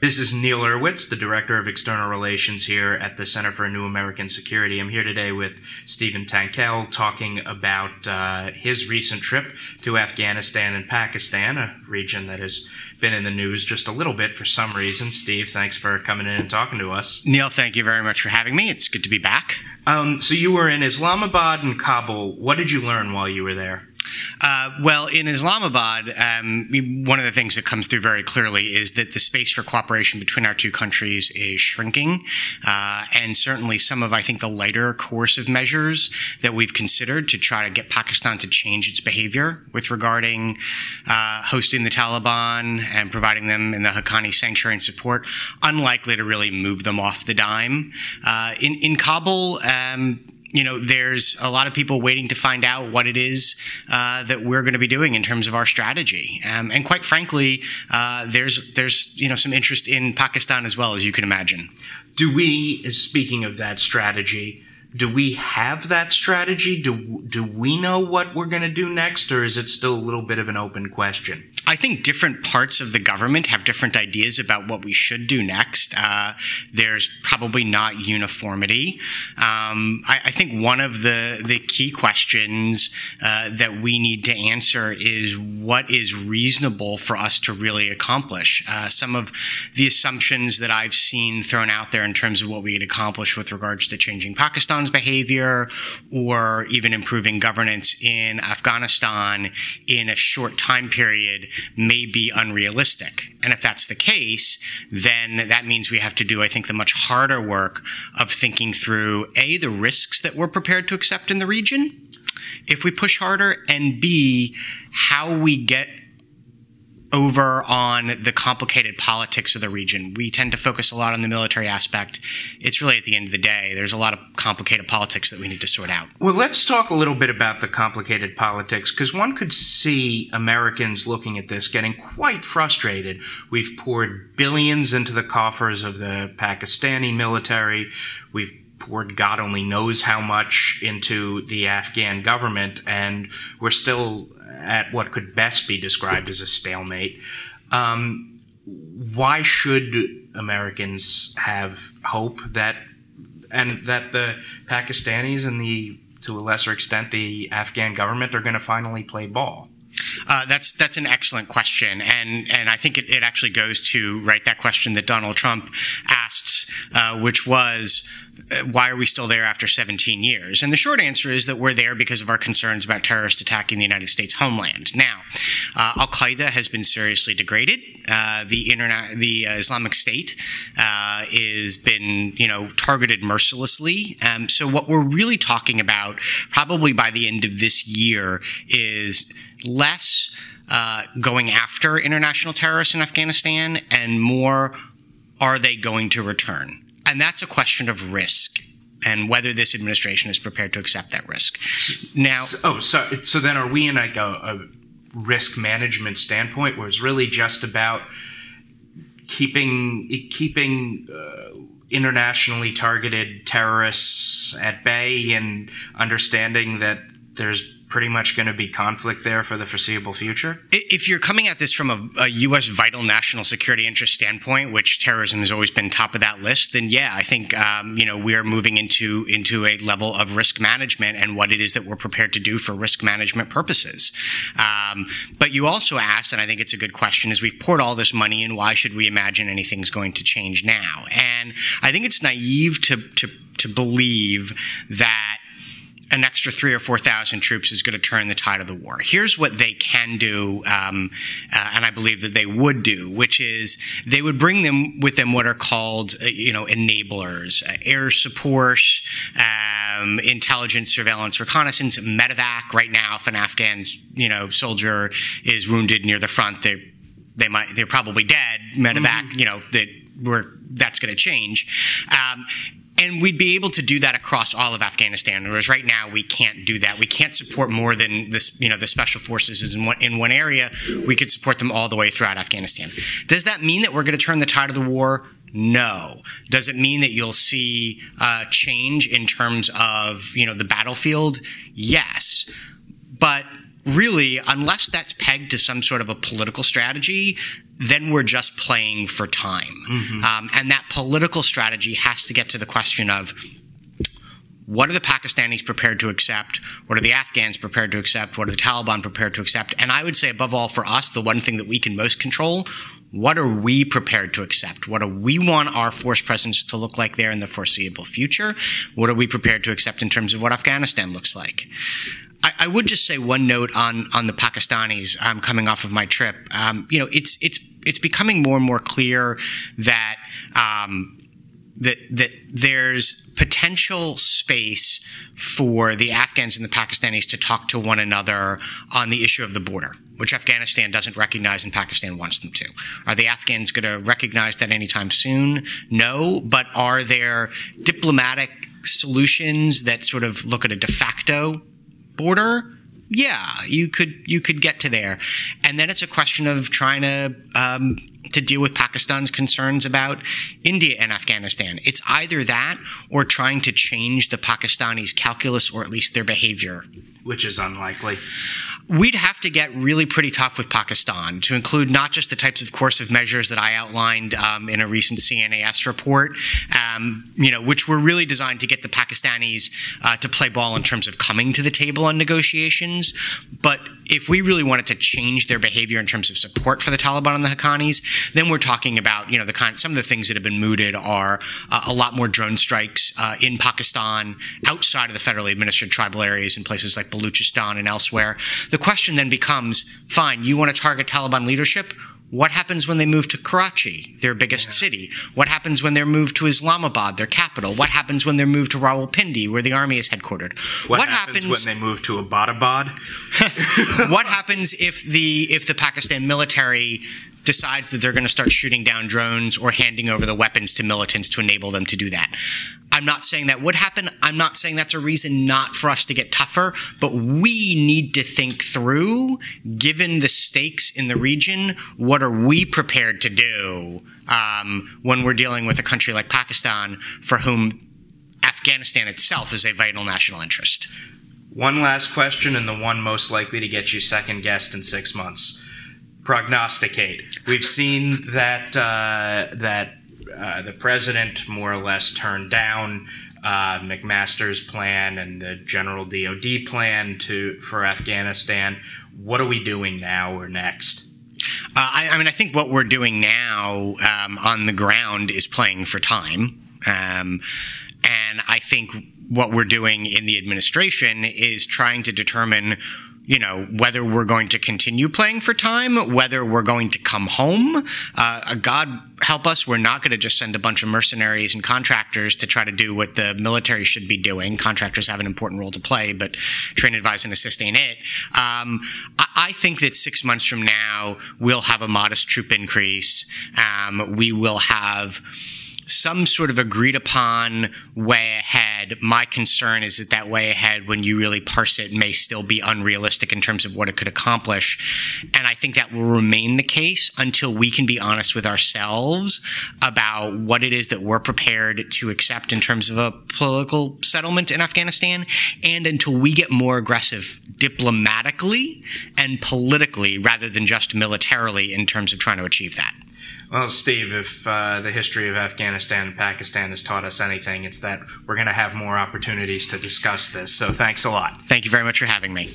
This is Neal Urwitz, the Director of External Relations here at the Center for New American Security. I'm here today with Stephen Tankel talking about uh, his recent trip to Afghanistan and Pakistan, a region that has been in the news just a little bit for some reason. Steve, thanks for coming in and talking to us. Neal, thank you very much for having me. It's good to be back. Um, so, you were in Islamabad and Kabul. What did you learn while you were there? Uh, well, in Islamabad, um, one of the things that comes through very clearly is that the space for cooperation between our two countries is shrinking. Uh, and certainly some of, I think, the lighter coercive measures that we've considered to try to get Pakistan to change its behavior with regarding uh, hosting the Taliban and providing them in the Haqqani sanctuary and support, unlikely to really move them off the dime. Uh, in, in Kabul, um, you know, there's a lot of people waiting to find out what it is uh, that we're going to be doing in terms of our strategy. Um, and quite frankly, uh, there's there's you know some interest in Pakistan as well as you can imagine. Do we, speaking of that strategy, do we have that strategy? Do do we know what we're going to do next, or is it still a little bit of an open question? I think different parts of the government have different ideas about what we should do next. Uh, there's probably not uniformity. Um, I, I, think one of the the key questions uh, that we need to answer is what is reasonable for us to really accomplish. Uh, some of the assumptions that I've seen thrown out there in terms of what we could accomplish with regards to changing Pakistan's behavior or even improving governance in Afghanistan in a short time period may be unrealistic. And if that's the case, then that means we have to do, I think, the much harder work of thinking through A, the risks that we're prepared to accept in the region if we push harder, and B, how we get over on the complicated politics of the region. We tend to focus a lot on the military aspect. It's really at the end of the day, there's a lot of complicated politics that we need to sort out. Well, let's talk a little bit about the complicated politics because one could see Americans looking at this getting quite frustrated. We've poured billions into the coffers of the Pakistani military. We've poured God only knows how much into the Afghan government, and we're still at what could best be described as a stalemate. Um, why should Americans have hope that and that the Pakistanis and the to a lesser extent the Afghan government are going to finally play ball? Uh, that's that's an excellent question, and and I think it, it actually goes to right that question that Donald Trump asked, uh, which was why are we still there after 17 years? And the short answer is that we're there because of our concerns about terrorists attacking the United States homeland. Now, uh, Al Qaeda has been seriously degraded. Uh, the interna- the uh, Islamic State uh, is been you know targeted mercilessly. Um, so what we're really talking about, probably by the end of this year, is less. Uh, going after international terrorists in Afghanistan and more are they going to return? And that's a question of risk and whether this administration is prepared to accept that risk. Now, oh, so so then are we in like a, a risk management standpoint where it's really just about keeping keeping uh, internationally targeted terrorists at bay and understanding that there's pretty much going to be conflict there for the foreseeable future? If you're coming at this from a, a, U.S. vital national security interest standpoint, which terrorism has always been top of that list, then yeah, I think um, you know we are moving into into a level of risk management and what it is that we're prepared to do for risk management purposes. Um, but you also asked, and I think it's a good question: is we've poured all this money in, why should we imagine anything's going to change now? And I think it's naive to to to believe that an extra three or four thousand troops is going to turn the tide of the war. Here's what they can do, um, uh, and I believe that they would do, which is they would bring them with them what are called, uh, you know, enablers, uh, air support, um, intelligence, surveillance, reconnaissance, medevac. Right now, if an Afghan, you know, soldier is wounded near the front, they they might they're probably dead. Medevac, mm-hmm. you know, that we're that's going to change. Um, and we'd be able to do that across all of Afghanistan. Whereas right now we can't do that. We can't support more than this. You know, the special forces is in one in one area. We could support them all the way throughout Afghanistan. Does that mean that we're going to turn the tide of the war? No. Does it mean that you'll see uh, change in terms of you know the battlefield? Yes. But really, unless that's pegged to some sort of a political strategy, then we're just playing for time. Mm-hmm. Um, and that political strategy has to get to the question of what are the Pakistanis prepared to accept? What are the Afghans prepared to accept? What are the Taliban prepared to accept? And I would say, above all, for us, the one thing that we can most control what are we prepared to accept? What do we want our force presence to look like there in the foreseeable future? What are we prepared to accept in terms of what Afghanistan looks like? I, I would just say one note on on the Pakistanis um, coming off of my trip. Um, you know, it's it's it's becoming more and more clear that um, that that there's potential space for the Afghans and the Pakistanis to talk to one another on the issue of the border, which Afghanistan doesn't recognize and Pakistan wants them to. Are the Afghans going to recognize that anytime soon? No, but are there diplomatic solutions that sort of look at a de facto border? Yeah, you could you could get to there, and then it's a question of trying to um, to deal with Pakistan's concerns about India and Afghanistan. It's either that or trying to change the Pakistanis' calculus or at least their behavior. Which is unlikely we'd have to get really pretty tough with Pakistan to include not just the types of coercive measures that I outlined um, in a recent CNAS report, um, you know, which were really designed to get the Pakistanis uh, to play ball in terms of coming to the table on negotiations. But if we really wanted to change their behavior in terms of support for the Taliban and the Haqqanis, then we're talking about, you know, the kind, some of the things that have been mooted are uh, a lot more drone strikes uh, in Pakistan, outside of the federally administered tribal areas in places like Baluchistan and elsewhere. The question then becomes fine, you want to target Taliban leadership? What happens when they move to Karachi, their biggest yeah. city? What happens when they're moved to Islamabad, their capital? What happens when they're moved to Rawalpindi, where the army is headquartered? What, what happens, happens, when they move to Abbottabad? what happens if the if the Pakistan military decides that they're going to start shooting down drones or handing over the weapons to militants to enable them to do that. I'm not saying that would happen. I'm not saying that's a reason not for us to get tougher, but we need to think through, given the stakes in the region, what are we prepared to do um, when we're dealing with a country like Pakistan for whom Afghanistan itself is a vital national interest? One last question, and the one most likely to get you second guessed in six months prognosticate. We've seen that uh, that uh, the president more or less turned down uh, McMaster's plan and the general DoD plan to for Afghanistan. What are we doing now or next? Uh, I, I, mean, I think what we're doing now um, on the ground is playing for time, um, and I think what we're doing in the administration is trying to determine you know, whether we're going to continue playing for time, whether we're going to come home. Uh, God help us, we're not going to just send a bunch of mercenaries and contractors to try to do what the military should be doing. Contractors have an important role to play, but train, advise, and assist it. Um, I, I, think that six months from now, we'll have a modest troop increase. Um, we will have some sort of agreed upon way ahead. My concern is that that way ahead, when you really parse it, may still be unrealistic in terms of what it could accomplish. And I think that will remain the case until we can be honest with ourselves about what it is that we're prepared to accept in terms of a political settlement in Afghanistan, and until we get more aggressive diplomatically and politically rather than just militarily in terms of trying to achieve that. Well, Steve, if uh, the history of Afghanistan and Pakistan has taught us anything, it's that we're going to have more opportunities to discuss this. So thanks a lot. Thank you very much for having me.